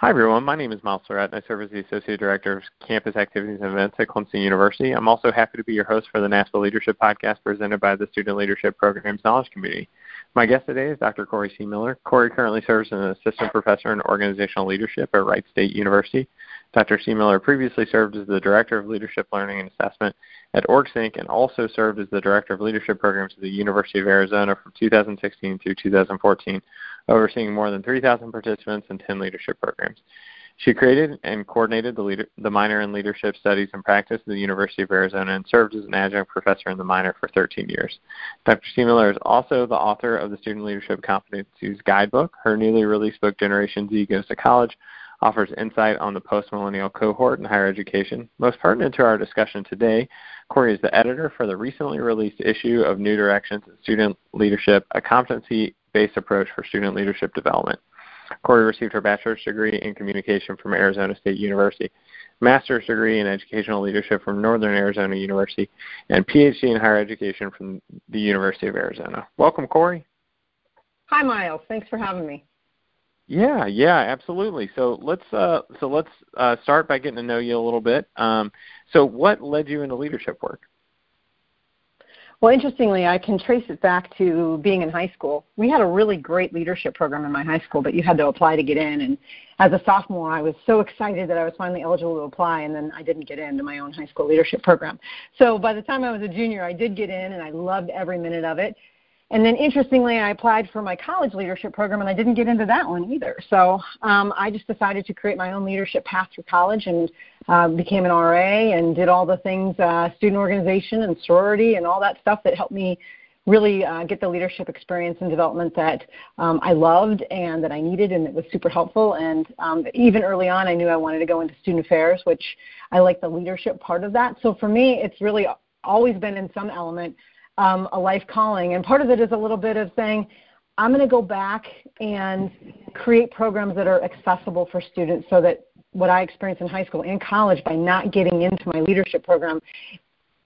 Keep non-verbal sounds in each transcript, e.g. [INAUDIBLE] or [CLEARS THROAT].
Hi, everyone. My name is Miles Surratt, and I serve as the Associate Director of Campus Activities and Events at Clemson University. I'm also happy to be your host for the NASPA Leadership Podcast presented by the Student Leadership Program's Knowledge Community. My guest today is Dr. Corey Seemiller. Corey currently serves as an Assistant Professor in Organizational Leadership at Wright State University. Dr. Seemiller previously served as the Director of Leadership Learning and Assessment at OrgSync and also served as the Director of Leadership Programs at the University of Arizona from 2016 through 2014 overseeing more than 3,000 participants in 10 leadership programs. She created and coordinated the, leader, the minor in leadership studies and practice at the University of Arizona and served as an adjunct professor in the minor for 13 years. Dr. Seemiller is also the author of the Student Leadership Competencies Guidebook. Her newly released book, Generation Z Goes to College, offers insight on the post-millennial cohort in higher education. Most pertinent to our discussion today, Corey is the editor for the recently released issue of New Directions in Student Leadership, a competency based approach for student leadership development. Corey received her bachelor's degree in communication from Arizona State University, master's degree in educational leadership from Northern Arizona University, and PhD in higher education from the University of Arizona. Welcome, Corey. Hi, Miles. Thanks for having me. Yeah, yeah, absolutely. So let's uh, so let's uh, start by getting to know you a little bit. Um, so, what led you into leadership work? Well, interestingly, I can trace it back to being in high school. We had a really great leadership program in my high school, but you had to apply to get in. And as a sophomore, I was so excited that I was finally eligible to apply, and then I didn't get into my own high school leadership program. So by the time I was a junior, I did get in, and I loved every minute of it. And then interestingly, I applied for my college leadership program and I didn't get into that one either. So um, I just decided to create my own leadership path through college and uh, became an RA and did all the things, uh, student organization and sorority and all that stuff that helped me really uh, get the leadership experience and development that um, I loved and that I needed, and it was super helpful. And um, even early on, I knew I wanted to go into student affairs, which I like the leadership part of that. So for me, it's really always been in some element um, a life calling. And part of it is a little bit of saying, I'm going to go back and create programs that are accessible for students so that what I experienced in high school and college by not getting into my leadership program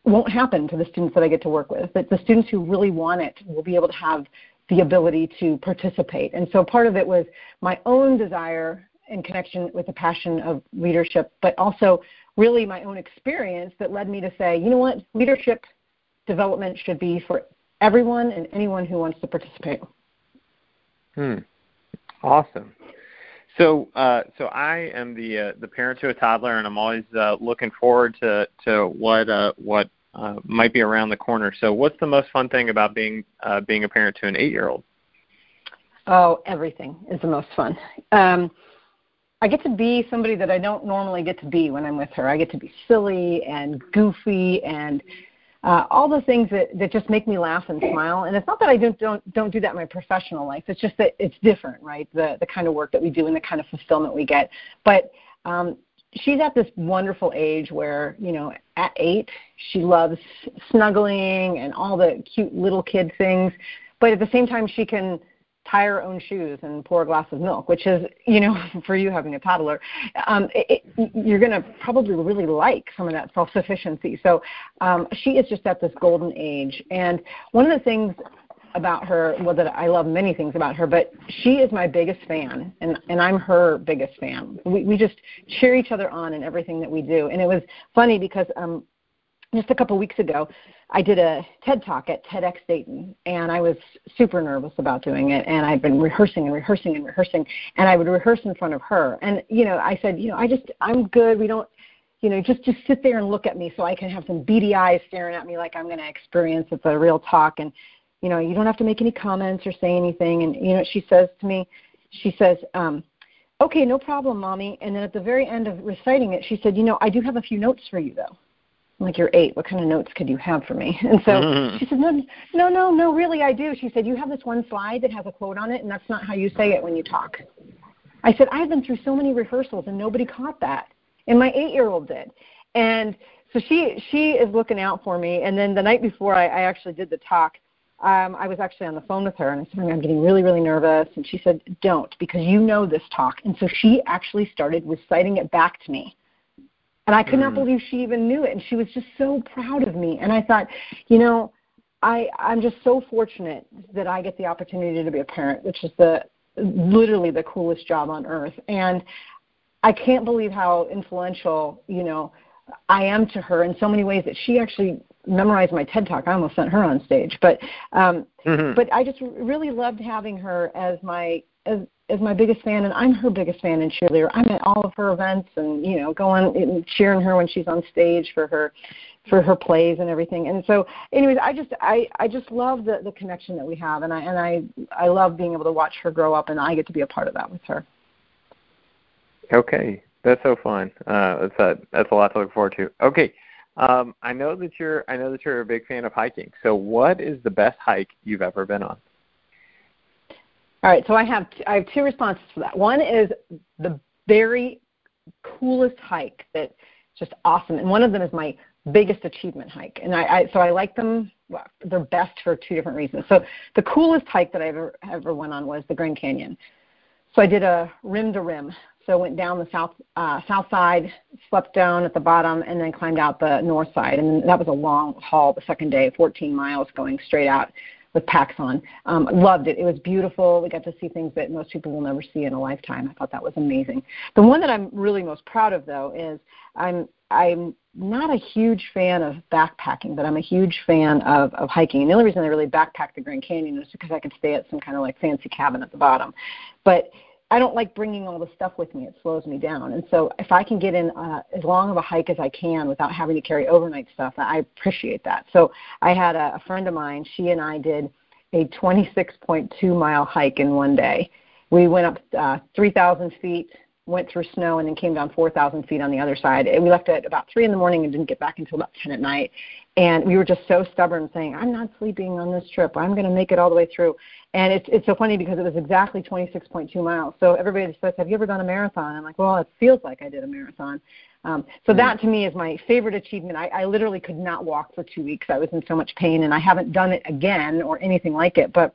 won't happen to the students that I get to work with. That the students who really want it will be able to have the ability to participate. And so part of it was my own desire in connection with the passion of leadership, but also really my own experience that led me to say, you know what, leadership development should be for everyone and anyone who wants to participate. Hmm. Awesome. So, uh, so I am the uh, the parent to a toddler, and I'm always uh, looking forward to to what uh, what uh, might be around the corner. So, what's the most fun thing about being uh, being a parent to an eight year old? Oh, everything is the most fun. Um, I get to be somebody that I don't normally get to be when I'm with her. I get to be silly and goofy and uh, all the things that, that just make me laugh and smile. And it's not that I don't, don't don't do that in my professional life. It's just that it's different, right? The the kind of work that we do and the kind of fulfillment we get. But um, she's at this wonderful age where you know at eight she loves snuggling and all the cute little kid things. But at the same time, she can tie her own shoes and pour a glass of milk, which is, you know, [LAUGHS] for you having a toddler, um, it, it, you're going to probably really like some of that self-sufficiency. So um, she is just at this golden age. And one of the things about her, well, that I love many things about her, but she is my biggest fan, and and I'm her biggest fan. We we just cheer each other on in everything that we do. And it was funny because um, just a couple weeks ago, I did a TED talk at TEDx Dayton, and I was super nervous about doing it. And I'd been rehearsing and rehearsing and rehearsing, and I would rehearse in front of her. And you know, I said, you know, I just I'm good. We don't, you know, just just sit there and look at me so I can have some beady eyes staring at me like I'm going to experience it's a real talk. And you know, you don't have to make any comments or say anything. And you know, she says to me, she says. um Okay, no problem, mommy. And then at the very end of reciting it, she said, "You know, I do have a few notes for you, though." I'm like, you're eight. What kind of notes could you have for me? [LAUGHS] And so mm-hmm. she said, no, no, no, no, really, I do. She said, you have this one slide that has a quote on it, and that's not how you say it when you talk. I said, I've been through so many rehearsals, and nobody caught that, and my eight-year-old did. And so she she is looking out for me. And then the night before I, I actually did the talk, um, I was actually on the phone with her, and I said, I'm getting really, really nervous. And she said, Don't, because you know this talk. And so she actually started reciting it back to me and I could mm. not believe she even knew it. And she was just so proud of me. And I thought, you know, I, I'm just so fortunate that I get the opportunity to be a parent, which is the literally the coolest job on earth. And I can't believe how influential, you know, I am to her in so many ways that she actually memorized my TED talk. I almost sent her on stage, but um, mm-hmm. but I just really loved having her as my as as my biggest fan, and I'm her biggest fan and cheerleader. I'm at all of her events, and you know, going and cheering her when she's on stage for her for her plays and everything. And so, anyways, I just I I just love the the connection that we have, and I and I I love being able to watch her grow up, and I get to be a part of that with her. Okay, that's so fun. Uh, that's a that's a lot to look forward to. Okay, um, I know that you're I know that you're a big fan of hiking. So, what is the best hike you've ever been on? All right, so I have t- I have two responses for that. One is the very coolest hike that's just awesome, and one of them is my biggest achievement hike. And I, I so I like them. Well, they're best for two different reasons. So the coolest hike that I ever ever went on was the Grand Canyon. So I did a rim to rim, so went down the south uh, south side, slept down at the bottom, and then climbed out the north side. And that was a long haul the second day, 14 miles going straight out with packs on. Um, loved it. It was beautiful. We got to see things that most people will never see in a lifetime. I thought that was amazing. The one that I'm really most proud of, though, is I'm I'm not a huge fan of backpacking, but I'm a huge fan of, of hiking. And the only reason I really backpacked the Grand Canyon is because I could stay at some kind of like fancy cabin at the bottom. But I don't like bringing all the stuff with me. It slows me down. And so if I can get in uh, as long of a hike as I can without having to carry overnight stuff, I appreciate that. So I had a, a friend of mine. She and I did a 26.2 mile hike in one day. We went up uh, 3,000 feet, went through snow, and then came down 4,000 feet on the other side. And we left at about three in the morning and didn't get back until about 10 at night. And we were just so stubborn, saying, "I'm not sleeping on this trip. I'm going to make it all the way through." And it's it's so funny because it was exactly 26.2 miles. So everybody says, "Have you ever done a marathon?" I'm like, "Well, it feels like I did a marathon." Um, so mm-hmm. that to me is my favorite achievement. I, I literally could not walk for two weeks. I was in so much pain, and I haven't done it again or anything like it. But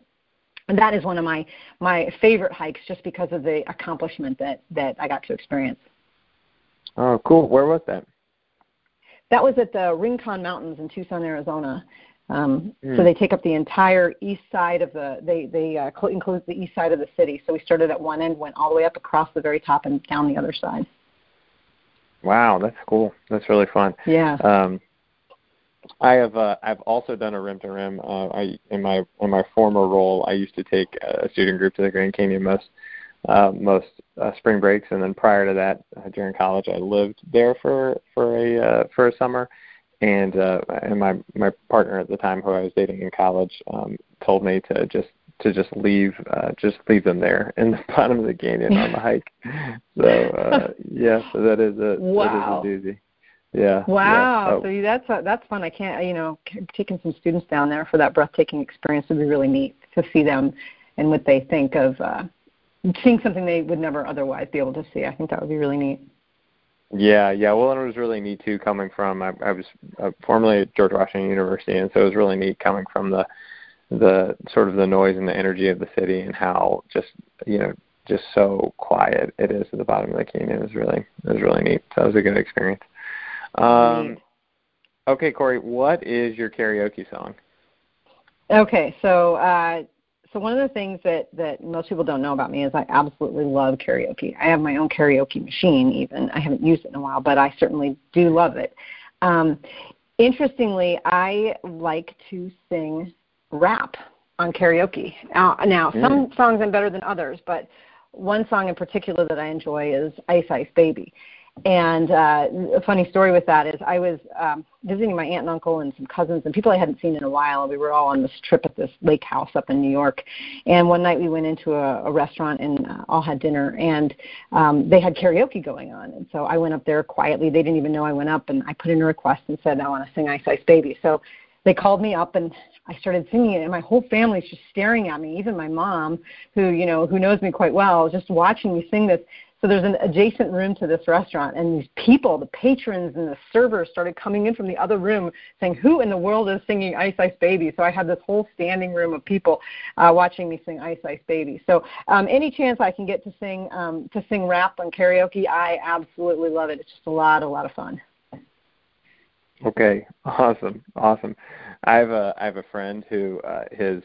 that is one of my my favorite hikes, just because of the accomplishment that that I got to experience. Oh, cool! Where was that? That was at the Rincon Mountains in Tucson, Arizona. Um, mm. So they take up the entire east side of the. They they uh, include the east side of the city. So we started at one end, went all the way up across the very top, and down the other side. Wow, that's cool. That's really fun. Yeah. Um, I have uh, I've also done a rim to rim. Uh, I in my in my former role, I used to take a student group to the Grand Canyon most uh, most uh, spring breaks, and then prior to that, uh, during college, I lived there for for a uh, for a summer, and uh, and my my partner at the time, who I was dating in college, um, told me to just to just leave uh, just leave them there [LAUGHS] in the bottom of the canyon on the hike. So uh, [LAUGHS] yeah, so that is a wow. that is a doozy. Yeah. Wow. Yeah. Oh. So that's that's fun. I can't you know taking some students down there for that breathtaking experience would be really neat to see them and what they think of uh, seeing something they would never otherwise be able to see. I think that would be really neat. Yeah, yeah. Well, and it was really neat too, coming from I, I was uh, formerly at George Washington University, and so it was really neat coming from the the sort of the noise and the energy of the city, and how just you know just so quiet it is at the bottom of the canyon. It was really it was really neat. So it was a good experience. Um, okay, Corey, what is your karaoke song? Okay, so uh, so one of the things that that most people don't know about me is I absolutely love karaoke. I have my own karaoke machine. Even I haven't used it in a while, but I certainly do love it. Um, interestingly, I like to sing rap on karaoke. Now, now mm. some songs I'm better than others, but one song in particular that I enjoy is Ice Ice Baby. And uh, a funny story with that is I was um, visiting my aunt and uncle and some cousins and people I hadn't seen in a while. And we were all on this trip at this lake house up in New York. And one night we went into a, a restaurant and uh, all had dinner. And um, they had karaoke going on. And so I went up there quietly. They didn't even know I went up. And I put in a request and said, I want to sing Ice Ice Baby. So they called me up and I started singing it and my whole family's just staring at me, even my mom, who, you know, who knows me quite well, just watching me sing this. So there's an adjacent room to this restaurant, and these people, the patrons and the servers, started coming in from the other room saying, "Who in the world is singing Ice Ice Baby?" So I had this whole standing room of people uh, watching me sing Ice Ice Baby. So um, any chance I can get to sing um, to sing rap on karaoke, I absolutely love it. It's just a lot, a lot of fun. Okay, awesome, awesome. I have a I have a friend who uh, his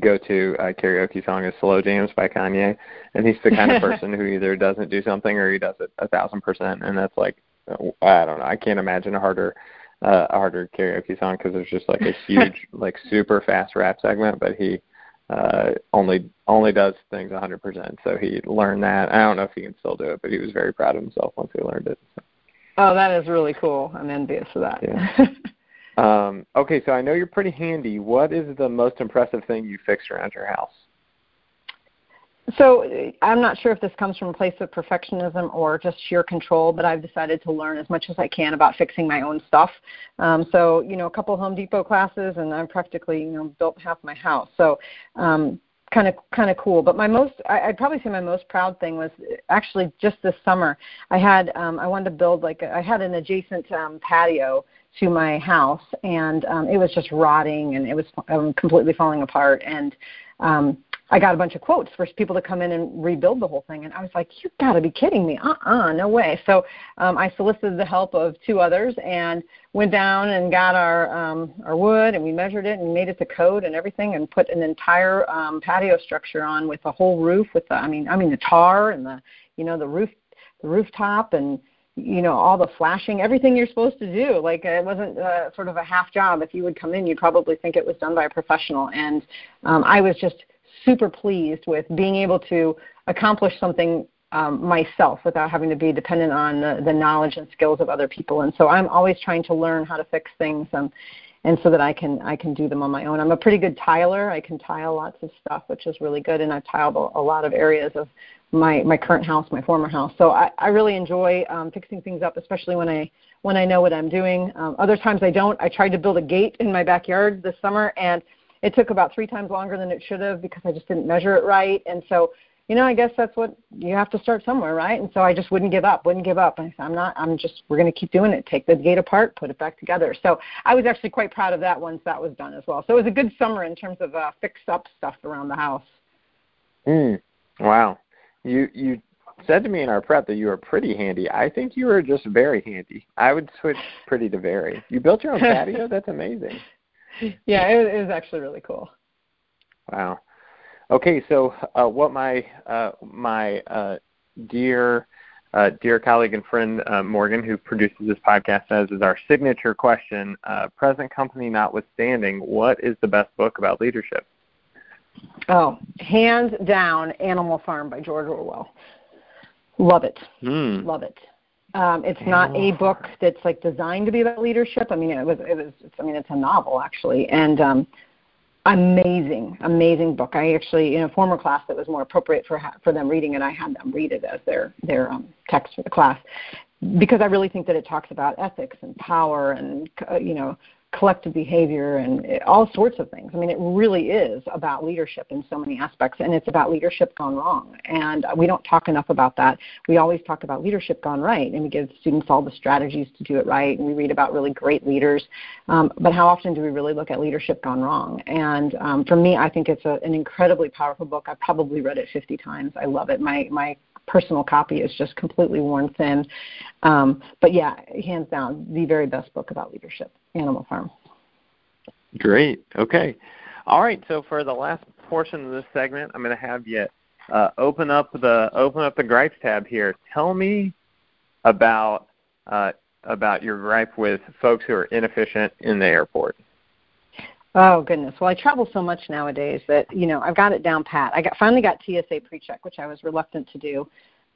go-to uh, karaoke song is "Slow Jamz" by Kanye, and he's the kind of [LAUGHS] person who either doesn't do something or he does it a thousand percent, and that's like I don't know. I can't imagine a harder uh, a harder karaoke song because there's just like a [LAUGHS] huge like super fast rap segment, but he uh only only does things a 100%. So he learned that. I don't know if he can still do it, but he was very proud of himself once he learned it. So. Oh, that is really cool. I'm envious of that. Yeah. [LAUGHS] um, okay, so I know you're pretty handy. What is the most impressive thing you fixed around your house? So I'm not sure if this comes from a place of perfectionism or just sheer control, but I've decided to learn as much as I can about fixing my own stuff. Um, so you know, a couple Home Depot classes, and I've practically you know built half my house. So um, kind of kind of cool. But my most I, I'd probably say my most proud thing was actually just this summer. I had um, I wanted to build like a, I had an adjacent um, patio to my house, and um, it was just rotting and it was um, completely falling apart. And um, I got a bunch of quotes for people to come in and rebuild the whole thing, and I was like, "You've got to be kidding me! Uh-uh, no way!" So um, I solicited the help of two others and went down and got our um, our wood, and we measured it and made it to code and everything, and put an entire um, patio structure on with a whole roof with the, I mean, I mean the tar and the, you know, the roof, the rooftop and you know all the flashing everything you're supposed to do like it wasn't uh, sort of a half job if you would come in you'd probably think it was done by a professional and um, i was just super pleased with being able to accomplish something um, myself without having to be dependent on the, the knowledge and skills of other people. And so I'm always trying to learn how to fix things, um, and so that I can I can do them on my own. I'm a pretty good tiler. I can tile lots of stuff, which is really good, and I've tiled a, a lot of areas of my my current house, my former house. So I, I really enjoy um, fixing things up, especially when I when I know what I'm doing. Um, other times I don't. I tried to build a gate in my backyard this summer, and it took about three times longer than it should have because I just didn't measure it right. And so, you know, I guess that's what you have to start somewhere, right? And so I just wouldn't give up, wouldn't give up. And I said, I'm not, I'm just, we're going to keep doing it. Take the gate apart, put it back together. So I was actually quite proud of that once that was done as well. So it was a good summer in terms of uh, fix up stuff around the house. Mm. Wow. You, you said to me in our prep that you were pretty handy. I think you were just very handy. I would switch pretty to very. You built your own [LAUGHS] patio? That's amazing yeah, it, it was actually really cool. Wow. Okay, so uh, what my uh, my uh, dear uh, dear colleague and friend uh, Morgan, who produces this podcast, says is our signature question. Uh, present company notwithstanding, what is the best book about leadership? Oh, hands down, Animal Farm by George Orwell. Love it. Mm. Love it. Um, it's not a book that's like designed to be about leadership. I mean, it was, it was. It's, I mean, it's a novel actually, and um, amazing, amazing book. I actually, in a former class that was more appropriate for for them reading it, I had them read it as their their um, text for the class because I really think that it talks about ethics and power and uh, you know collective behavior and all sorts of things. I mean, it really is about leadership in so many aspects, and it's about leadership gone wrong. And we don't talk enough about that. We always talk about leadership gone right, and we give students all the strategies to do it right, and we read about really great leaders. Um, but how often do we really look at leadership gone wrong? And um, for me, I think it's a, an incredibly powerful book. I've probably read it 50 times. I love it. My my personal copy is just completely worn thin. Um, but yeah, hands down, the very best book about leadership, Animal Farm. Great. Okay. All right. So for the last portion of this segment, I'm going to have you uh, open up the open up the gripes tab here. Tell me about uh, about your gripe with folks who are inefficient in the airport. Oh goodness. Well, I travel so much nowadays that you know I've got it down pat. I got finally got TSA pre-check, which I was reluctant to do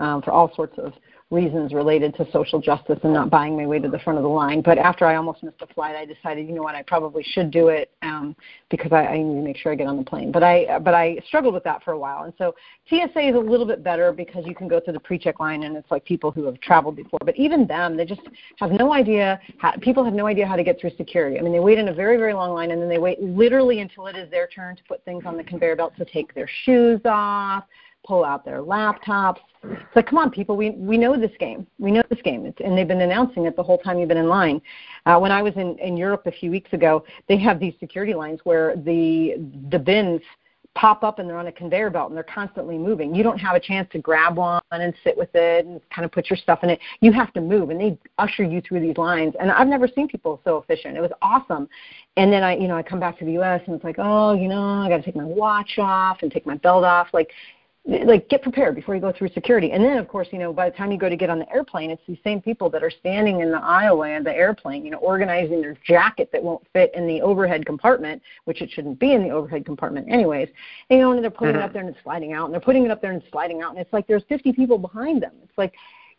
um, for all sorts of reasons related to social justice and not buying my way to the front of the line. But after I almost missed a flight, I decided, you know what, I probably should do it um, because I, I need to make sure I get on the plane. But I but I struggled with that for a while, and so TSA is a little bit better because you can go through the pre-check line and it's like people who have traveled before. But even them, they just have no idea. How, people have no idea how to get through security. I mean, they wait in a very very long line and then they wait literally until it is their turn to put things on the conveyor belt to take their shoes off pull out their laptops. It's like, come on, people, we we know this game. We know this game, it's, and they've been announcing it the whole time you've been in line. Uh, when I was in in Europe a few weeks ago, they have these security lines where the the bins pop up and they're on a conveyor belt and they're constantly moving. You don't have a chance to grab one and sit with it and kind of put your stuff in it. You have to move and they usher you through these lines. And I've never seen people so efficient. It was awesome. And then I, you know, I come back to the US and it's like, oh, you know, I got to take my watch off and take my belt off. Like like get prepared before you go through security. And then of course, you know, by the time you go to get on the airplane, it's these same people that are standing in the aisleway of the airplane, you know, organizing their jacket that won't fit in the overhead compartment, which it shouldn't be in the overhead compartment anyways. And, you know, and they're putting mm-hmm. it up there and it's sliding out and they're putting it up there and sliding out and it's like there's 50 people behind them. It's like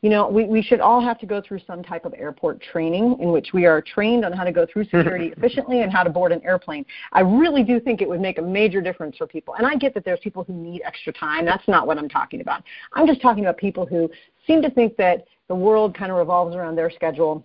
you know, we, we should all have to go through some type of airport training in which we are trained on how to go through [LAUGHS] security efficiently and how to board an airplane. I really do think it would make a major difference for people. And I get that there's people who need extra time. That's not what I'm talking about. I'm just talking about people who seem to think that the world kind of revolves around their schedule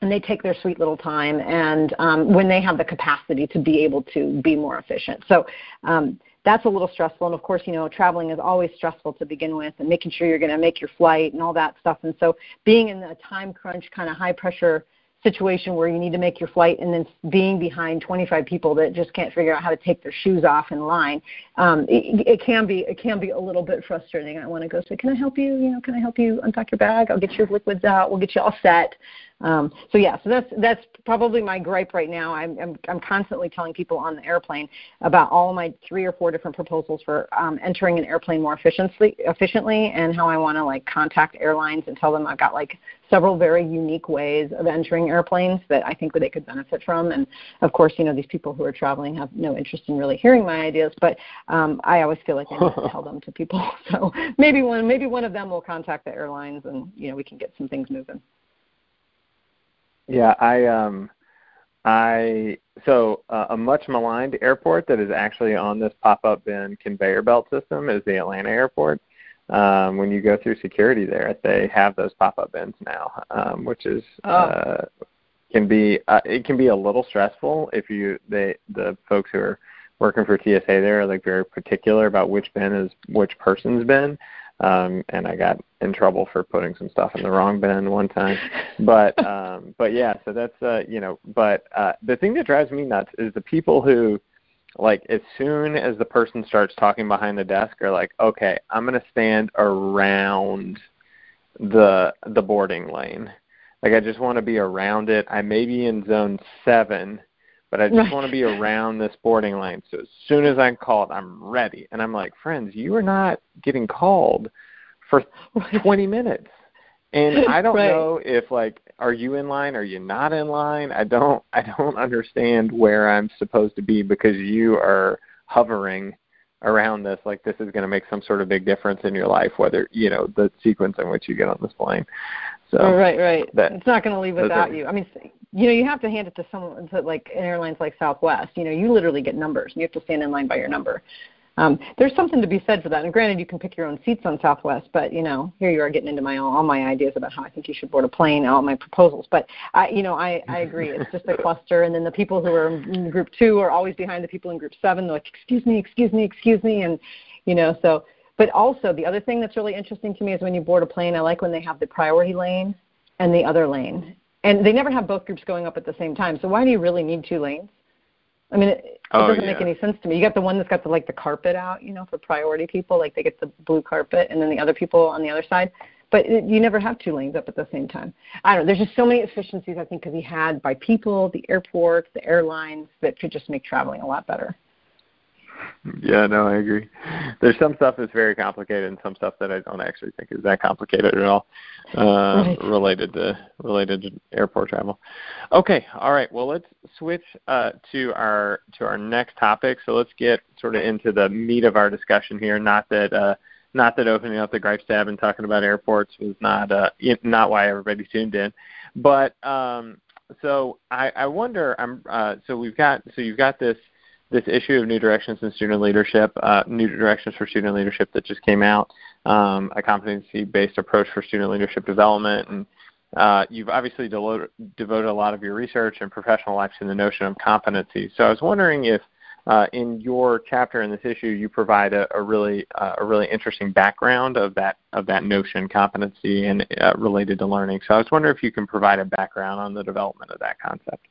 and they take their sweet little time and um, when they have the capacity to be able to be more efficient. So um, that's a little stressful. And of course, you know, traveling is always stressful to begin with and making sure you're going to make your flight and all that stuff. And so being in a time crunch kind of high pressure situation where you need to make your flight and then being behind 25 people that just can't figure out how to take their shoes off in line um, it, it can be it can be a little bit frustrating. I want to go say can i help you? You know can i help you unpack your bag? I'll get your liquids out. We'll get you all set um, so yeah, so that's that's probably my gripe right now. I'm, I'm I'm constantly telling people on the airplane about all my three or four different proposals for um, entering an airplane more efficiently efficiently and how I want to like contact airlines and tell them I've got like several very unique ways of entering airplanes that I think that they could benefit from. And of course, you know these people who are traveling have no interest in really hearing my ideas, but um, I always feel like I need to tell them to people. [LAUGHS] So maybe one maybe one of them will contact the airlines and you know we can get some things moving. Yeah, I um I so uh, a much maligned airport that is actually on this pop-up bin conveyor belt system is the Atlanta airport. Um, when you go through security there, they have those pop-up bins now, um, which is oh. uh, can be uh, it can be a little stressful if you they the folks who are working for TSA there are like very particular about which bin is which person's bin um, and I got in trouble for putting some stuff in the wrong bin one time. But [LAUGHS] um, but yeah, so that's uh, you know. But uh, the thing that drives me nuts is the people who, like, as soon as the person starts talking behind the desk, are like, okay, I'm gonna stand around the the boarding lane. Like I just want to be around it. I may be in zone seven, but I just right. want to be around this boarding line. So as soon as I'm called, I'm ready. And I'm like, friends, you are not getting called for [LAUGHS] 20 minutes. And I [LAUGHS] don't right. know if like, are you in line? Are you not in line? I don't, I don't [LAUGHS] understand where I'm supposed to be because you are hovering around this like this is going to make some sort of big difference in your life whether you know the sequence in which you get on this plane so oh, right right that, it's not going to leave without are, you i mean you know, you have to hand it to someone to like airlines like Southwest. You know, you literally get numbers. And you have to stand in line by your number. Um, there's something to be said for that. And granted, you can pick your own seats on Southwest, but you know, here you are getting into my all my ideas about how I think you should board a plane, all my proposals. But I, you know, I I agree. It's just a cluster, and then the people who are in group two are always behind the people in group seven. They're like, excuse me, excuse me, excuse me, and you know, so. But also, the other thing that's really interesting to me is when you board a plane. I like when they have the priority lane and the other lane and they never have both groups going up at the same time. So why do you really need two lanes? I mean, it, it oh, doesn't yeah. make any sense to me. You got the one that's got the like the carpet out, you know, for priority people, like they get the blue carpet, and then the other people on the other side. But it, you never have two lanes up at the same time. I don't know. There's just so many efficiencies I think could be had by people, the airports, the airlines that could just make traveling a lot better. Yeah, no, I agree. There's some stuff that's very complicated, and some stuff that I don't actually think is that complicated at all, uh, right. related to related to airport travel. Okay, all right. Well, let's switch uh, to our to our next topic. So let's get sort of into the meat of our discussion here. Not that uh, not that opening up the gripes tab and talking about airports was not uh, not why everybody tuned in, but um, so I, I wonder. I'm uh, so we've got so you've got this this issue of New Directions in Student Leadership, uh, New Directions for Student Leadership that just came out, um, a competency-based approach for student leadership development, and uh, you've obviously devoted, devoted a lot of your research and professional life to the notion of competency. So I was wondering if uh, in your chapter in this issue, you provide a, a really uh, a really interesting background of that of that notion, competency, and uh, related to learning. So I was wondering if you can provide a background on the development of that concept.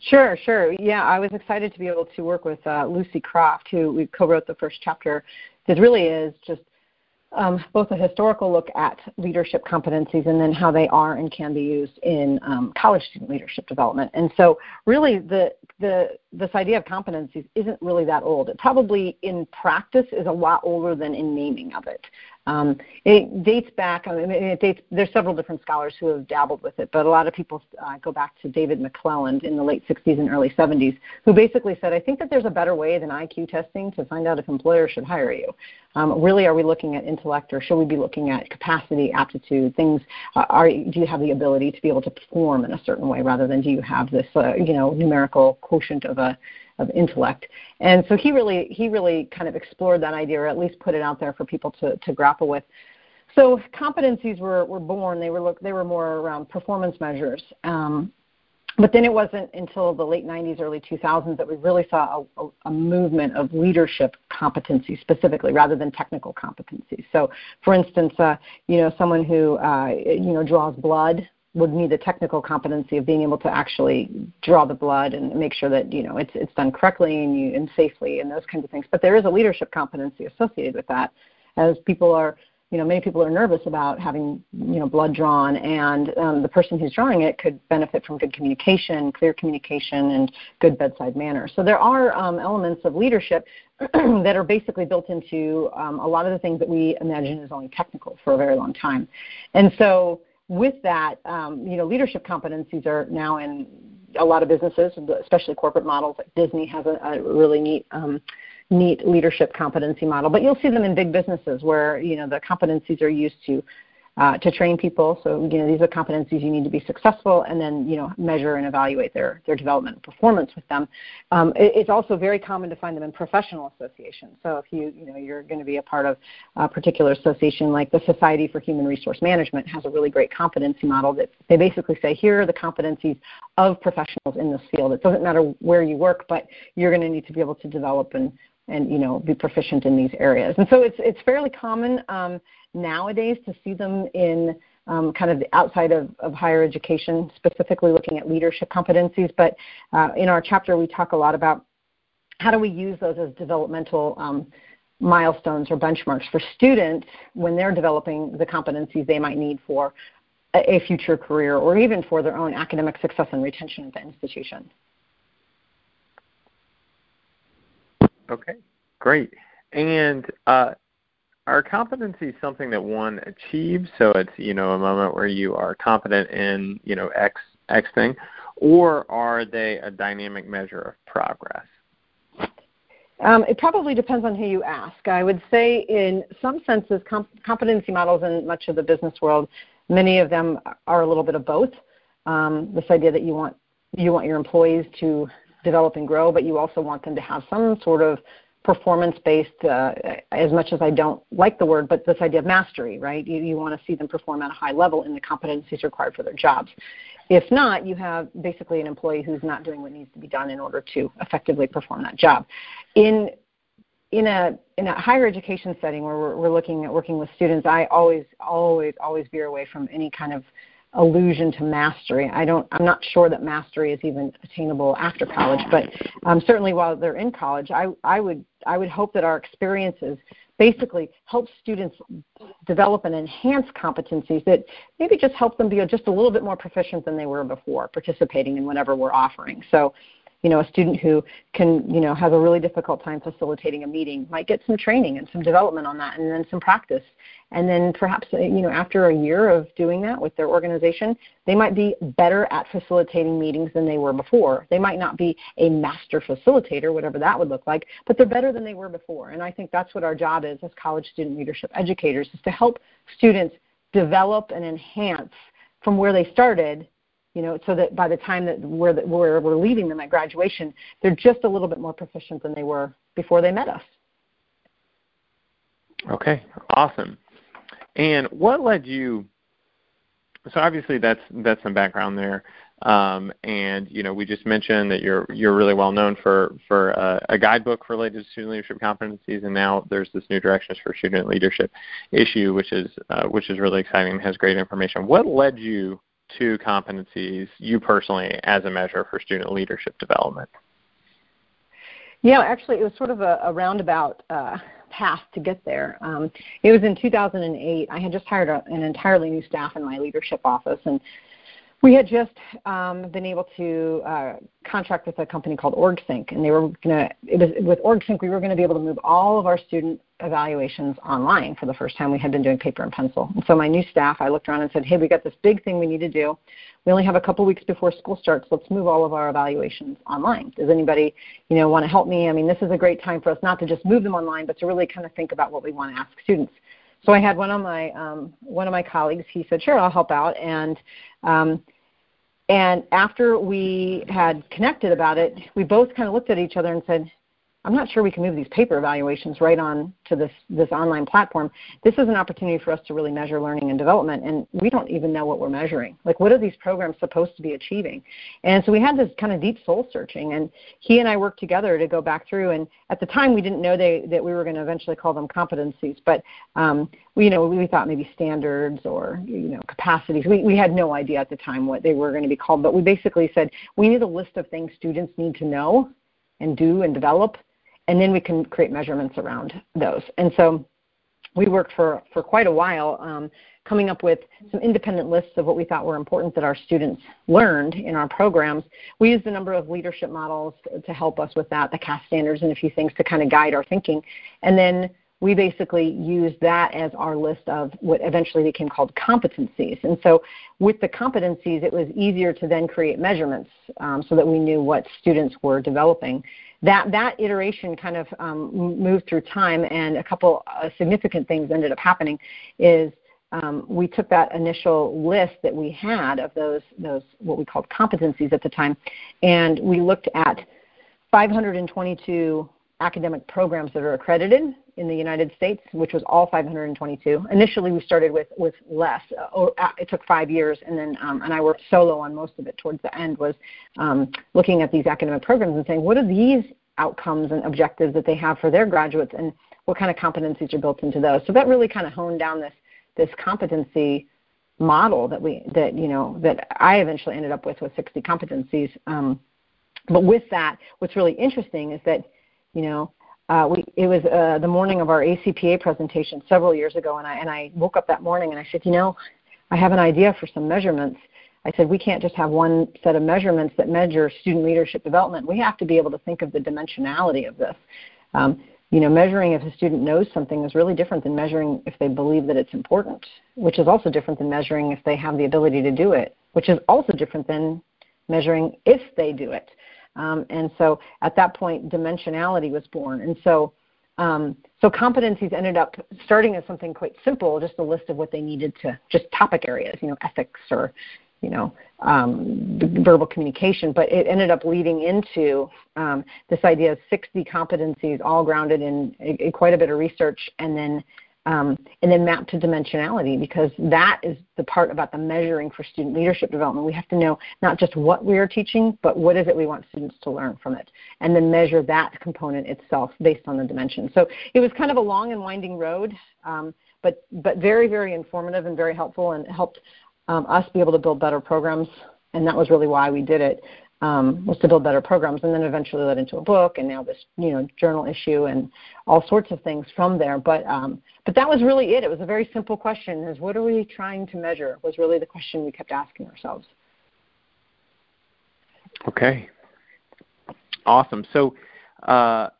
Sure, sure. Yeah, I was excited to be able to work with uh, Lucy Croft, who we co-wrote the first chapter. This really is just um, both a historical look at leadership competencies and then how they are and can be used in um, college student leadership development. And so, really, the the this idea of competencies isn't really that old. It probably in practice is a lot older than in naming of it. Um, it dates back. I mean, it dates. There's several different scholars who have dabbled with it, but a lot of people uh, go back to David McClelland in the late 60s and early 70s, who basically said, "I think that there's a better way than IQ testing to find out if employers should hire you. Um, really, are we looking at intellect, or should we be looking at capacity, aptitude, things? Uh, are do you have the ability to be able to perform in a certain way, rather than do you have this, uh, you know, numerical quotient of a of intellect. And so he really he really kind of explored that idea, or at least put it out there for people to to grapple with. So competencies were were born. They were look they were more around performance measures. Um, but then it wasn't until the late 90s, early 2000s that we really saw a, a, a movement of leadership competency specifically, rather than technical competencies. So, for instance, uh, you know, someone who uh, you know draws blood would need the technical competency of being able to actually draw the blood and make sure that you know it's it's done correctly and you and safely and those kinds of things. But there is a leadership competency associated with that, as people are you know many people are nervous about having you know blood drawn and um, the person who's drawing it could benefit from good communication clear communication and good bedside manner. So there are um, elements of leadership [CLEARS THROAT] that are basically built into um, a lot of the things that we imagine as only technical for a very long time. And so with that, um, you know, leadership competencies are now in a lot of businesses, especially corporate models. Like Disney has a, a really neat, um, neat leadership competency model. But you'll see them in big businesses where you know the competencies are used to uh, to train people. So you know these are competencies you need to be successful, and then you know measure and evaluate their their development and performance with them. Um, it, it's also very common to find them in professional associations. So if you you know you're going to be a part of a particular association like the Society for Human Resource Management has a really great competency model that they basically say here are the competencies of professionals in this field. It doesn't matter where you work, but you're going to need to be able to develop and and you know be proficient in these areas. And so it's it's fairly common um, nowadays to see them in um, kind of outside of, of higher education, specifically looking at leadership competencies. But uh, in our chapter, we talk a lot about how do we use those as developmental um, milestones or benchmarks for students when they're developing the competencies they might need for a, future career or even for their own academic success and retention at the institution. Okay, great. And uh, are competencies something that one achieves? So it's you know a moment where you are confident in you know X X thing, or are they a dynamic measure of progress? Um, it probably depends on who you ask. I would say, in some senses, competency models in much of the business world, many of them are a little bit of both. Um, this idea that you want you want your employees to develop and grow, but you also want them to have some sort of performance based uh, as much as I don't like the word, but this idea of mastery, right? You, you want to see them perform at a high level in the competencies required for their jobs. If not, you have basically an employee who's not doing what needs to be done in order to effectively perform that job. In in a in a higher education setting where we're, we're looking at working with students, I always always always veer away from any kind of allusion to mastery. I don't. I'm not sure that mastery is even attainable after college, but um, certainly while they're in college, I, I would I would hope that our experiences basically help students develop and enhance competencies that maybe just help them be just a little bit more proficient than they were before participating in whatever we're offering. So you know, a student who can, you know, has a really difficult time facilitating a meeting might get some training and some development on that and then some practice. And then perhaps, uh, you know, after a year of doing that with their organization, they might be better at facilitating meetings than they were before. They might not be a master facilitator, whatever that would look like, but they're better than they were before. And I think that's what our job is as college student leadership educators is to help students develop and enhance from where they started you know, so that by the time that we're, we're, we're leaving them at graduation, they're just a little bit more proficient than they were before they met us. Okay, awesome. And what led you? So obviously that's that's some background there, um, and you know we just mentioned that you're you're really well known for for uh, a guidebook related to student leadership competencies, and now there's this new directions for student leadership issue, which is uh, which is really exciting and has great information. What led you to competencies you personally as a measure for student leadership development? Yeah, actually, it was sort of a, a roundabout uh, path to get there. Um, it was in 2008. I had just hired a, an entirely new staff in my leadership office, and we had just um, been able to uh, contract with a company called OrgSync, and they were going to. It was with OrgSync we were going to be able to move all of our student evaluations online for the first time. We had been doing paper and pencil, and so my new staff, I looked around and said, "Hey, we got this big thing we need to do. We only have a couple weeks before school starts. Let's move all of our evaluations online. Does anybody, you know, want to help me? I mean, this is a great time for us not to just move them online, but to really kind of think about what we want to ask students." So I had one of my um, one of my colleagues. He said, "Sure, I'll help out," and um, and after we had connected about it, we both kind of looked at each other and said, I'm not sure we can move these paper evaluations right on to this, this online platform. This is an opportunity for us to really measure learning and development, and we don't even know what we're measuring. Like, what are these programs supposed to be achieving? And so we had this kind of deep soul searching, and he and I worked together to go back through. And at the time, we didn't know they, that we were going to eventually call them competencies, but um, we, you know, we thought maybe standards or you know capacities. We, we had no idea at the time what they were going to be called, but we basically said we need a list of things students need to know and do and develop and then we can create measurements around those. And so we worked for, for quite a while um, coming up with some independent lists of what we thought were important that our students learned in our programs. We used a number of leadership models to help us with that, the CAS standards and a few things to kind of guide our thinking. And then we basically used that as our list of what eventually became called competencies. And so with the competencies, it was easier to then create measurements um, so that we knew what students were developing that that iteration kind of um, moved through time, and a couple uh, significant things ended up happening. Is um, we took that initial list that we had of those those what we called competencies at the time, and we looked at 522 academic programs that are accredited in the United States, which was all 522. Initially, we started with with less. Uh, uh, it took five years, and then um, and I worked solo on most of it. Towards the end, was um, looking at these academic programs and saying, what are these outcomes and objectives that they have for their graduates, and what kind of competencies are built into those. So that really kind of honed down this this competency model that we that you know that I eventually ended up with with 60 competencies. Um, but with that, what's really interesting is that you know uh, we, it was uh, the morning of our ACPA presentation several years ago, and I, and I woke up that morning and I said, you know, I have an idea for some measurements. I said, we can't just have one set of measurements that measure student leadership development. We have to be able to think of the dimensionality of this. Um, you know, measuring if a student knows something is really different than measuring if they believe that it's important, which is also different than measuring if they have the ability to do it, which is also different than measuring if they do it. Um, and so at that point, dimensionality was born. And so, um, so competencies ended up starting as something quite simple, just a list of what they needed to, just topic areas, you know, ethics or, you know, um, verbal communication. But it ended up leading into um, this idea of 60 competencies, all grounded in, in quite a bit of research, and then um, and then map to dimensionality because that is the part about the measuring for student leadership development. We have to know not just what we are teaching, but what is it we want students to learn from it, and then measure that component itself based on the dimension. So it was kind of a long and winding road, um, but but very very informative and very helpful, and helped um, us be able to build better programs. And that was really why we did it um, was to build better programs, and then eventually led into a book, and now this you know journal issue and all sorts of things from there. But um, but that was really it. It was a very simple question: is what are we trying to measure? Was really the question we kept asking ourselves. Okay, awesome. So. Uh,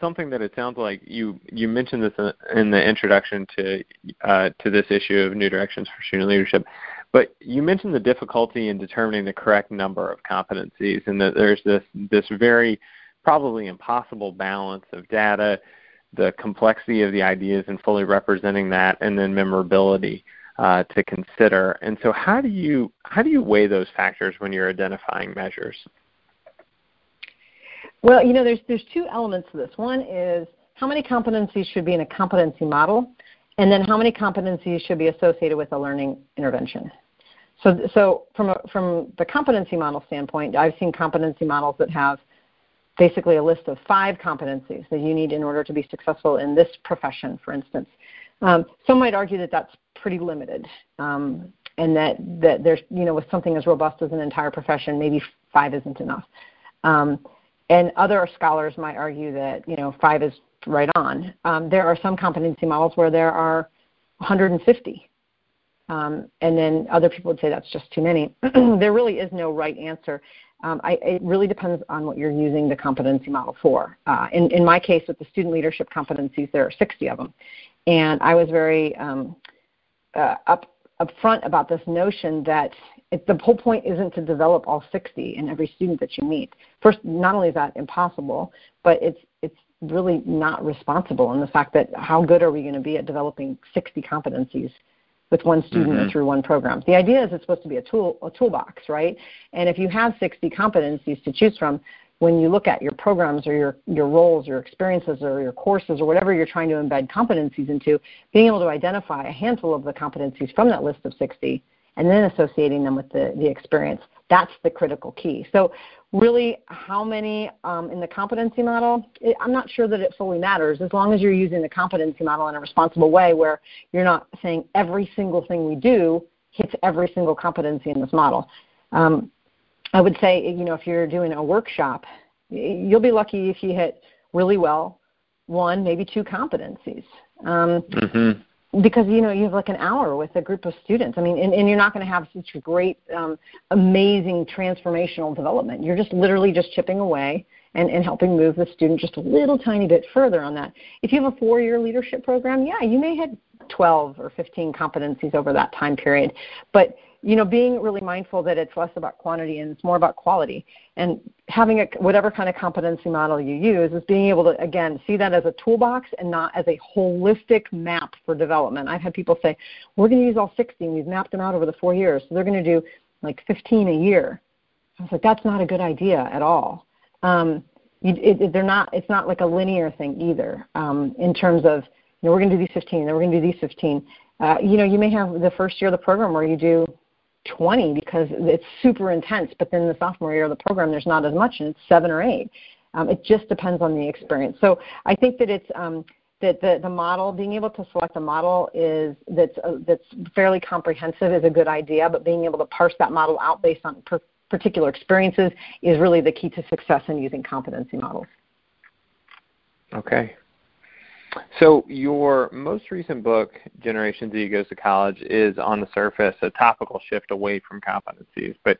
something that it sounds like you you mentioned this in the introduction to uh, to this issue of new directions for student leadership. But you mentioned the difficulty in determining the correct number of competencies, and that there's this this very probably impossible balance of data, the complexity of the ideas, and fully representing that, and then memorability uh, to consider. And so, how do you how do you weigh those factors when you're identifying measures? Well, you know, there's there's two elements to this. One is how many competencies should be in a competency model, and then how many competencies should be associated with a learning intervention. So, so from, a, from the competency model standpoint, I've seen competency models that have basically a list of five competencies that you need in order to be successful in this profession, for instance. Um, some might argue that that's pretty limited. Um, and that that there's you know with something as robust as an entire profession, maybe five isn't enough. Um, and other scholars might argue that you know five is right on. Um, there are some competency models where there are 150, um, and then other people would say that's just too many. [CLEARS THROAT] there really is no right answer. Um, I, it really depends on what you're using the competency model for. Uh, in, in my case, with the student leadership competencies, there are 60 of them, and I was very um, uh, up upfront about this notion that it, the whole point isn't to develop all 60 in every student that you meet. First, not only is that impossible, but it's it's really not responsible in the fact that how good are we going to be at developing 60 competencies with one student mm-hmm. through one program. The idea is it's supposed to be a tool a toolbox, right? And if you have 60 competencies to choose from, when you look at your programs or your, your roles, your experiences, or your courses, or whatever you're trying to embed competencies into, being able to identify a handful of the competencies from that list of 60 and then associating them with the, the experience, that's the critical key. So, really, how many um, in the competency model, it, I'm not sure that it fully matters as long as you're using the competency model in a responsible way where you're not saying every single thing we do hits every single competency in this model. Um, I would say, you know, if you're doing a workshop, you'll be lucky if you hit really well one, maybe two competencies. Um, mm-hmm because you know you have like an hour with a group of students. I mean and, and you're not going to have such a great um, amazing transformational development. You're just literally just chipping away and, and helping move the student just a little tiny bit further on that. If you have a four year leadership program yeah you may hit 12 or 15 competencies over that time period. But you know, being really mindful that it's less about quantity and it's more about quality. And having a, whatever kind of competency model you use is being able to, again, see that as a toolbox and not as a holistic map for development. I've had people say, we're going to use all 60 and we've mapped them out over the four years. So they're going to do like 15 a year. I was like, that's not a good idea at all. Um, it, they're not, it's not like a linear thing either um, in terms of, you know, we're going to do these 15, then we're going to do these 15. Uh, you know, you may have the first year of the program where you do 20 because it's super intense. But then the sophomore year of the program, there's not as much, and it's seven or eight. Um, it just depends on the experience. So I think that it's um, that the, the model, being able to select a model is that's uh, that's fairly comprehensive is a good idea. But being able to parse that model out based on per- particular experiences is really the key to success in using competency models. Okay, so your most recent book, Generation Z Goes to College, is on the surface a topical shift away from competencies, but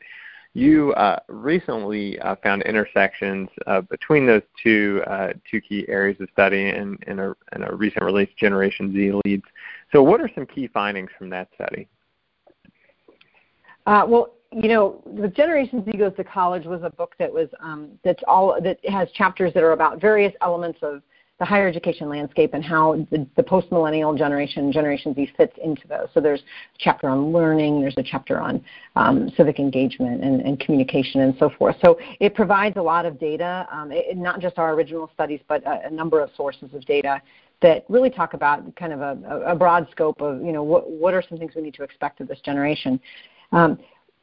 you uh, recently uh, found intersections uh, between those two uh, two key areas of study in, in, a, in a recent release, Generation Z Leads. So, what are some key findings from that study? Uh, well, you know, the Generation Z Goes to College was a book that was um, that's all that has chapters that are about various elements of the higher education landscape and how the, the post millennial generation, Generation Z, fits into those. So there's a chapter on learning, there's a chapter on um, civic engagement and, and, communication and so forth. So it provides a lot of data, um, it, not just our original studies, but a, a, number of sources of data that really talk about kind of a, a broad scope of, you know, what, what are some things we need to expect of this generation. Um,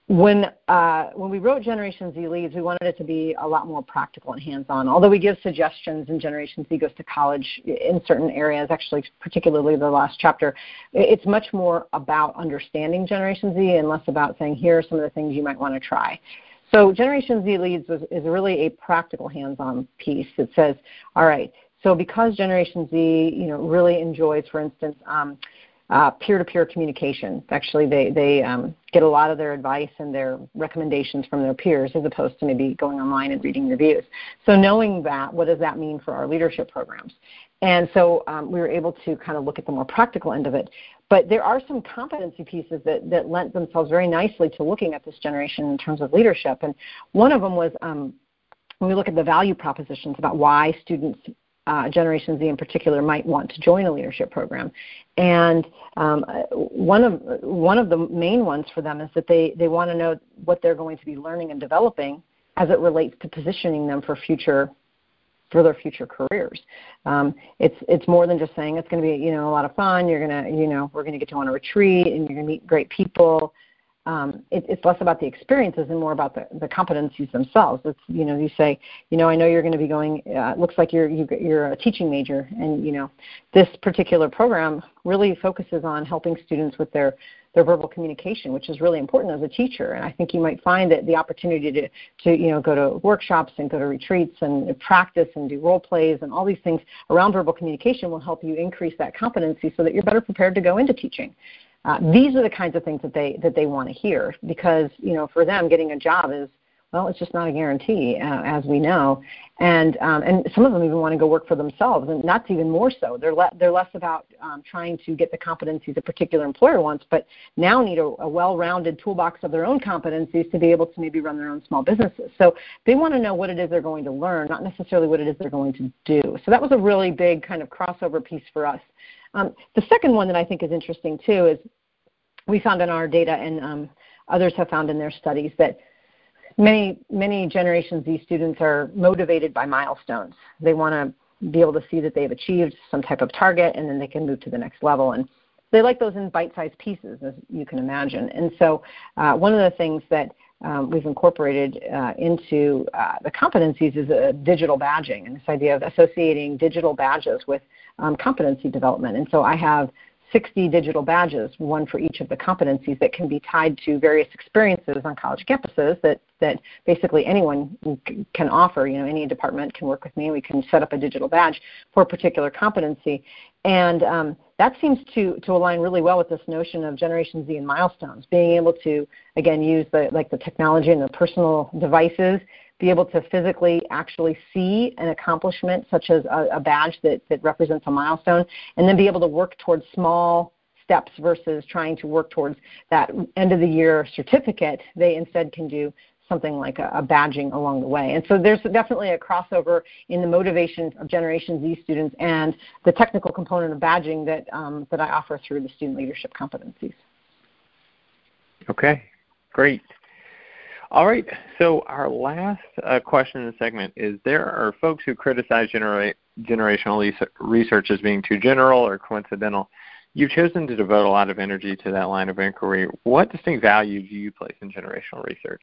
when uh, when we wrote Generation Z Leads, we wanted it to be a lot more practical and hands-on. Although we give suggestions in Generation Z Goes to College in certain areas, actually particularly the last chapter, it's much more about understanding Generation Z and less about saying here are some of the things you might want to try. So Generation Z Leads is, is really a practical hands-on piece that says, all right, so because Generation Z, you know, really enjoys, for instance, um, uh, peer-to-peer communication. Actually, they they um, get a lot of their advice and their recommendations from their peers, as opposed to maybe going online and reading reviews. So, knowing that, what does that mean for our leadership programs? And so, um, we were able to kind of look at the more practical end of it. But there are some competency pieces that that lent themselves very nicely to looking at this generation in terms of leadership. And one of them was um, when we look at the value propositions about why students uh, Generation Z in particular might want to join a leadership program. And um, one of one of the main ones for them is that they they want to know what they're going to be learning and developing as it relates to positioning them for future for their future careers. Um, it's it's more than just saying it's going to be you know a lot of fun. You're gonna you know we're going to get you on a retreat and you're going to meet great people. Um, it, it's less about the experiences and more about the, the competencies themselves. It's you know you say you know I know you're going to be going. Uh, looks like you're you, are you are a teaching major, and you know this particular program really focuses on helping students with their their verbal communication, which is really important as a teacher. And I think you might find that the opportunity to, to you know, go to workshops and go to retreats and practice and do role plays and all these things around verbal communication will help you increase that competency so that you're better prepared to go into teaching. Uh, these are the kinds of things that they that they want to hear because you know for them getting a job is well it's just not a guarantee uh, as we know. And um, and some of them even want to go work for themselves and that's even more so. They're le- they're less about um, trying to get the competencies a particular employer wants but now need a, a well-rounded toolbox of their own competencies to be able to maybe run their own small businesses. So they want to know what it is they're going to learn not necessarily what it is they're going to do. So that was a really big kind of crossover piece for us. Um, the second one that I think is interesting too is we found in our data, and um, others have found in their studies, that many many Generation Z students are motivated by milestones. They want to be able to see that they've achieved some type of target, and then they can move to the next level. And they like those in bite-sized pieces, as you can imagine. And so, uh, one of the things that um, we've incorporated uh, into uh, the competencies is a digital badging and this idea of associating digital badges with um, competency development. And so I have 60 digital badges, one for each of the competencies that can be tied to various experiences on college campuses that, that basically anyone can offer. You know, any department can work with me. We can set up a digital badge for a particular competency. And um, that seems to, to align really well with this notion of Generation Z and milestones, being able to, again, use the, like the technology and the personal devices be able to physically actually see an accomplishment such as a, a badge that, that represents a milestone, and then be able to work towards small steps versus trying to work towards that end of the year certificate. They instead can do something like a, a, badging along the way. And so there's definitely a crossover in the motivation of Generation Z students and the technical component of badging that, um, that I offer through the student leadership competencies. Okay, great. All right. So our last uh, question in the segment is: There are folks who criticize genera- generational research as being too general or coincidental. You've chosen to devote a lot of energy to that line of inquiry. What distinct value do you place in generational research?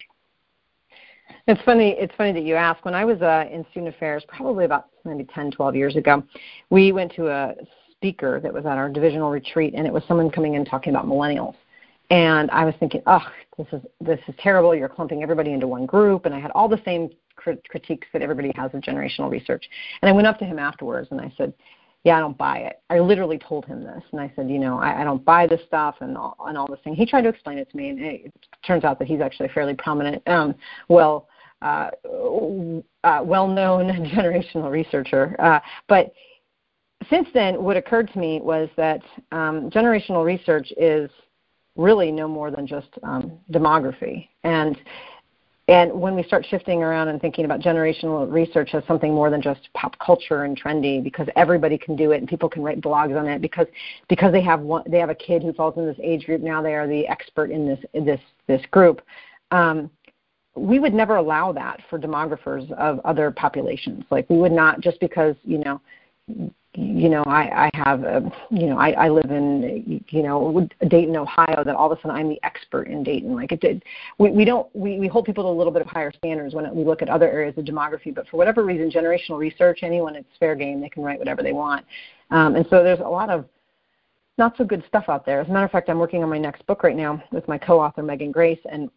It's funny. It's funny that you ask. When I was uh, in student affairs, probably about maybe 10, 12 years ago, we went to a speaker that was at our divisional retreat, and it was someone coming in talking about millennials. And I was thinking, oh, this is this is terrible. You're clumping everybody into one group. And I had all the same crit- critiques that everybody has of generational research. And I went up to him afterwards and I said, yeah, I don't buy it. I literally told him this, and I said, you know, I, I don't buy this stuff and all, and all this thing. He tried to explain it to me, and it turns out that he's actually a fairly prominent, um, well, uh, uh, well-known [LAUGHS] generational researcher. Uh, but since then, what occurred to me was that um, generational research is really no more than just um, demography. And and when we start shifting around and thinking about generational research as something more than just pop culture and trendy, because everybody can do it and people can write blogs on it, because because they have one, they have a kid who falls in this age group, now they are the expert in this this this group. Um, we would never allow that for demographers of other populations. Like we would not just because you know you know, I, I have, a, you know, I, I live in, you know, Dayton, Ohio. That all of a sudden I'm the expert in Dayton. Like it did, we, we don't, we, we hold people to a little bit of higher standards when we look at other areas of demography. But for whatever reason, generational research, anyone it's fair game. They can write whatever they want, um, and so there's a lot of not so good stuff out there. As a matter of fact, I'm working on my next book right now with my co-author Megan Grace, and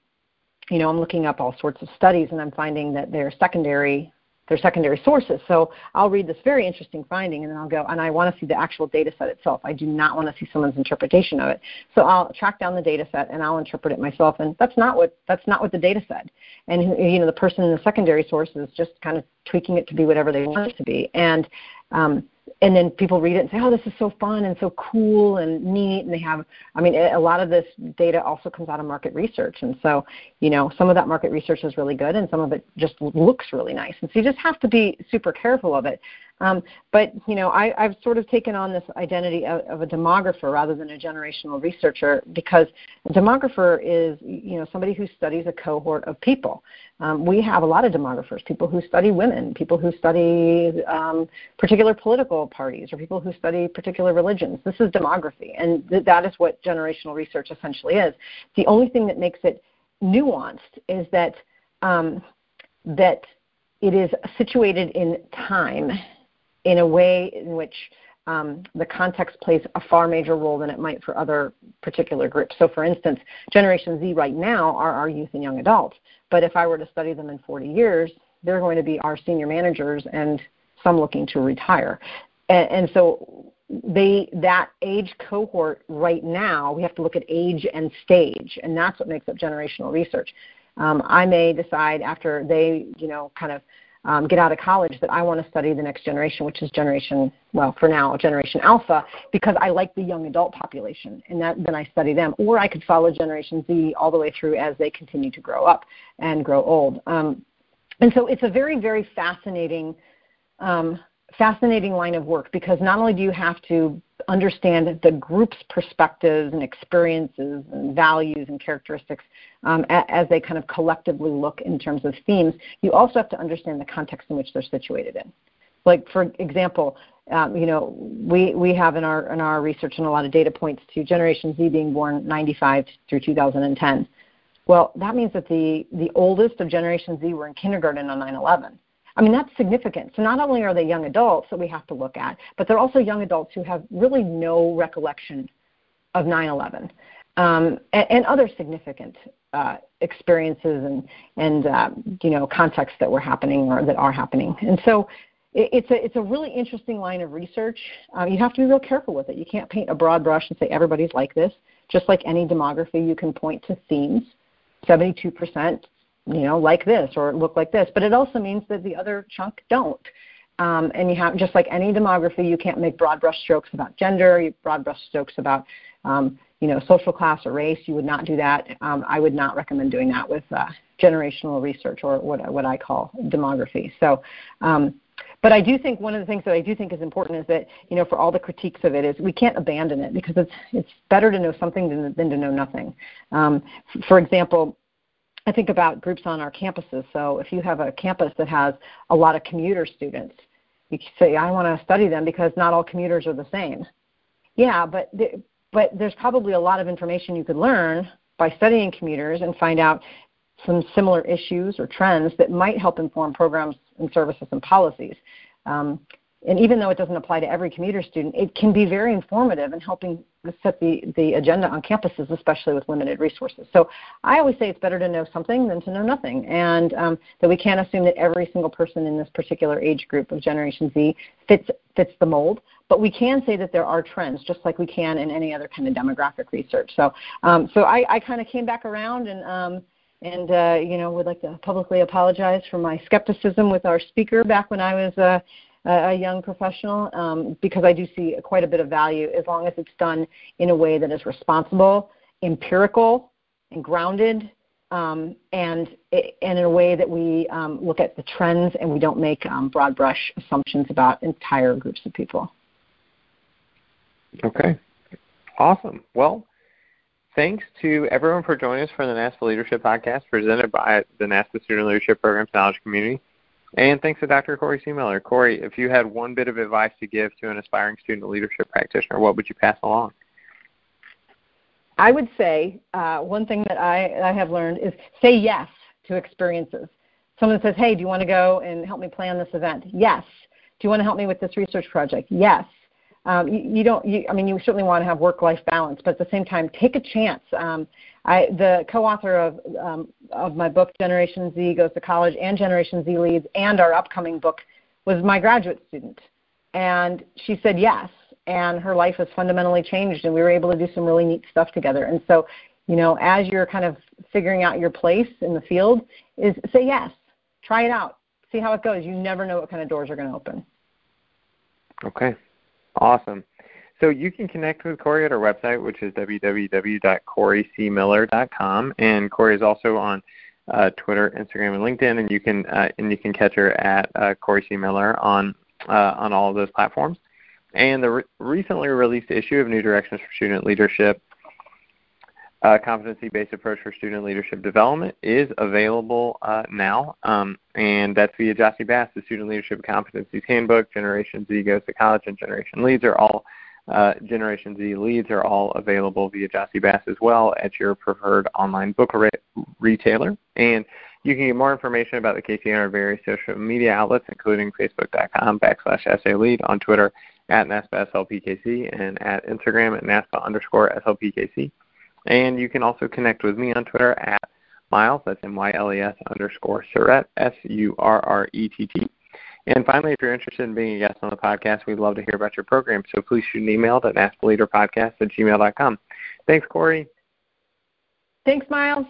you know, I'm looking up all sorts of studies, and I'm finding that they're secondary their secondary sources. So I'll read this very interesting finding and then I'll go, and I want to see the actual data set itself. I do not want to see someone's interpretation of it. So I'll track down the data set and I'll interpret it myself. And that's not what, that's not what the data said. And, you know, the person in the secondary source is just kind of tweaking it to be whatever they want it to be. And, um, and then people read it and say, "Oh, this is so fun and so cool and neat." And they have, I mean, a lot of this data also comes out of market research, and so you know, some of that market research is really good, and some of it just looks really nice. And so you just have to be super careful of it. Um, but you know, I, I've sort of taken on this identity of, of, a demographer rather than a generational researcher because a demographer is you know somebody who studies a cohort of people. Um, we have a lot of demographers, people who study women, people who study um, particular political parties, or people who study particular religions. This is demography, and th- that is what generational research essentially is. The only thing that makes it nuanced is that um, that it is situated in time in a way in which um, the context plays a far major role than it might for other particular groups. So, for instance, Generation Z right now are our youth and young adults. But if I were to study them in 40 years, they're going to be our senior managers and some looking to retire. And, and so, they that age cohort right now, we have to look at age and stage, and that's what makes up generational research. Um, I may decide after they, you know, kind of um, get out of college that I want to study the next generation, which is generation, well, for now, generation alpha, because I like the young adult population, and that, then I study them. Or I could follow generation Z all the way through as they continue to grow up and grow old. Um, and so it's a very, very fascinating, um, fascinating line of work because not only do you have to understand the group's perspectives and experiences and values and characteristics um, as they kind of collectively look in terms of themes, you also have to understand the context in which they're situated in. Like, for example, um, you know, we, we have in our, in our research and a lot of data points to Generation Z being born 95 through 2010. Well, that means that the, the oldest of Generation Z were in kindergarten on 9 11. I mean, that's significant. So not only are they young adults that we have to look at, but they're also young adults who have really no recollection of 9 11 um, and, and, other significant uh, experiences and, and uh, you know, contexts that were happening or that are happening. And so it, it's, a, it's a really interesting line of research. Um, you have to be real careful with it. You can't paint a broad brush and say everybody's like this. Just like any demography, you can point to themes. 72% you know, like this or look like this. But it also means that the other chunk don't. Um, and you have just like any demography, you can't make broad brush strokes about gender, broad brush strokes about um, you know social class or race. You would not do that. Um, I would not recommend doing that with uh, generational research or what what I call demography. So. Um, but I do think one of the things that I do think is important is that you know for all the critiques of it is we can't abandon it because it's it's better to know something than, than to know nothing. Um, for example, I think about groups on our campuses. So if you have a campus that has a lot of commuter students, you say, I want to study them because not all commuters are the same. Yeah, but but there's probably a lot of information you could learn by studying commuters and find out some similar issues or trends that might help inform programs and services and policies. Um, and even though it doesn't apply to every commuter student, it can be very informative in helping set the, the agenda on campuses, especially with limited resources. So I always say it's better to know something than to know nothing, and um, that we can't assume that every single person in this particular age group of Generation Z fits fits the mold. But we can say that there are trends, just like we can in any other kind of demographic research. So, um, so I, I kind of came back around and. Um, and uh, you know would like to publicly apologize for my skepticism with our speaker back when I was uh, a young professional um, because I do see quite a bit of value as long as it's done in a way that is responsible, empirical, and grounded, um, and, and in a way that we um, look at the trends and we don't make um, broad brush assumptions about entire groups of people. Okay, awesome. Well, thanks to everyone for joining us for the NASPA Leadership Podcast presented by the NASPA Student Leadership Programs Knowledge Community. And thanks to Dr. Corey Seemiller. Corey, if you had one bit of advice to give to an aspiring student leadership practitioner, what would you pass along? I would say uh, one thing that I, I have learned is say yes to experiences. Someone says, hey, do you want to go and help me plan this event? Yes. Do you want to help me with this research project? Yes. Um, you, you, don't. You, I mean, you certainly want to have work-life balance, but at the same time, take a chance. Um, I, the co-author of um, of my book Generation Z Goes to College and Generation Z Leads and our upcoming book was my graduate student, and she said yes, and her life has fundamentally changed, and we were able to do some really neat stuff together. And so, you know, as you're kind of figuring out your place in the field, is say yes, try it out, see how it goes. You never know what kind of doors are going to open. Okay, awesome. So you can connect with Corey at our website, which is www.coreyseemiller.com, and Corey is also on uh, Twitter, Instagram, and LinkedIn, and you can uh, and you can catch her at uh, Corey Seemiller on uh, on all of those platforms. And the re- recently released issue of New Directions for Student Leadership uh, competency-based approach for student leadership development is available uh, now, um, and that's via Jossey-Bass. The Student Leadership Competencies Handbook, Generation Z Goes to College, and Generation Leads are all uh, Generation Z leads are all available via Jossey-Bass as well at your preferred online book re- retailer. And you can get more information about the KC on our various social media outlets, including facebook.com backslash SALead, on Twitter at NASPA SLPKC, and at Instagram at NASPA underscore SLPKC. And you can also connect with me on Twitter at Myles, that's M-Y-L-E-S underscore Surrett, S-U-R-R-E-T-T. And finally, if you're interested in being a guest on the podcast, we'd love to hear about your program. So please shoot an email to naspaleaderpodcast at gmail.com. Thanks, Corey. Thanks, Myles.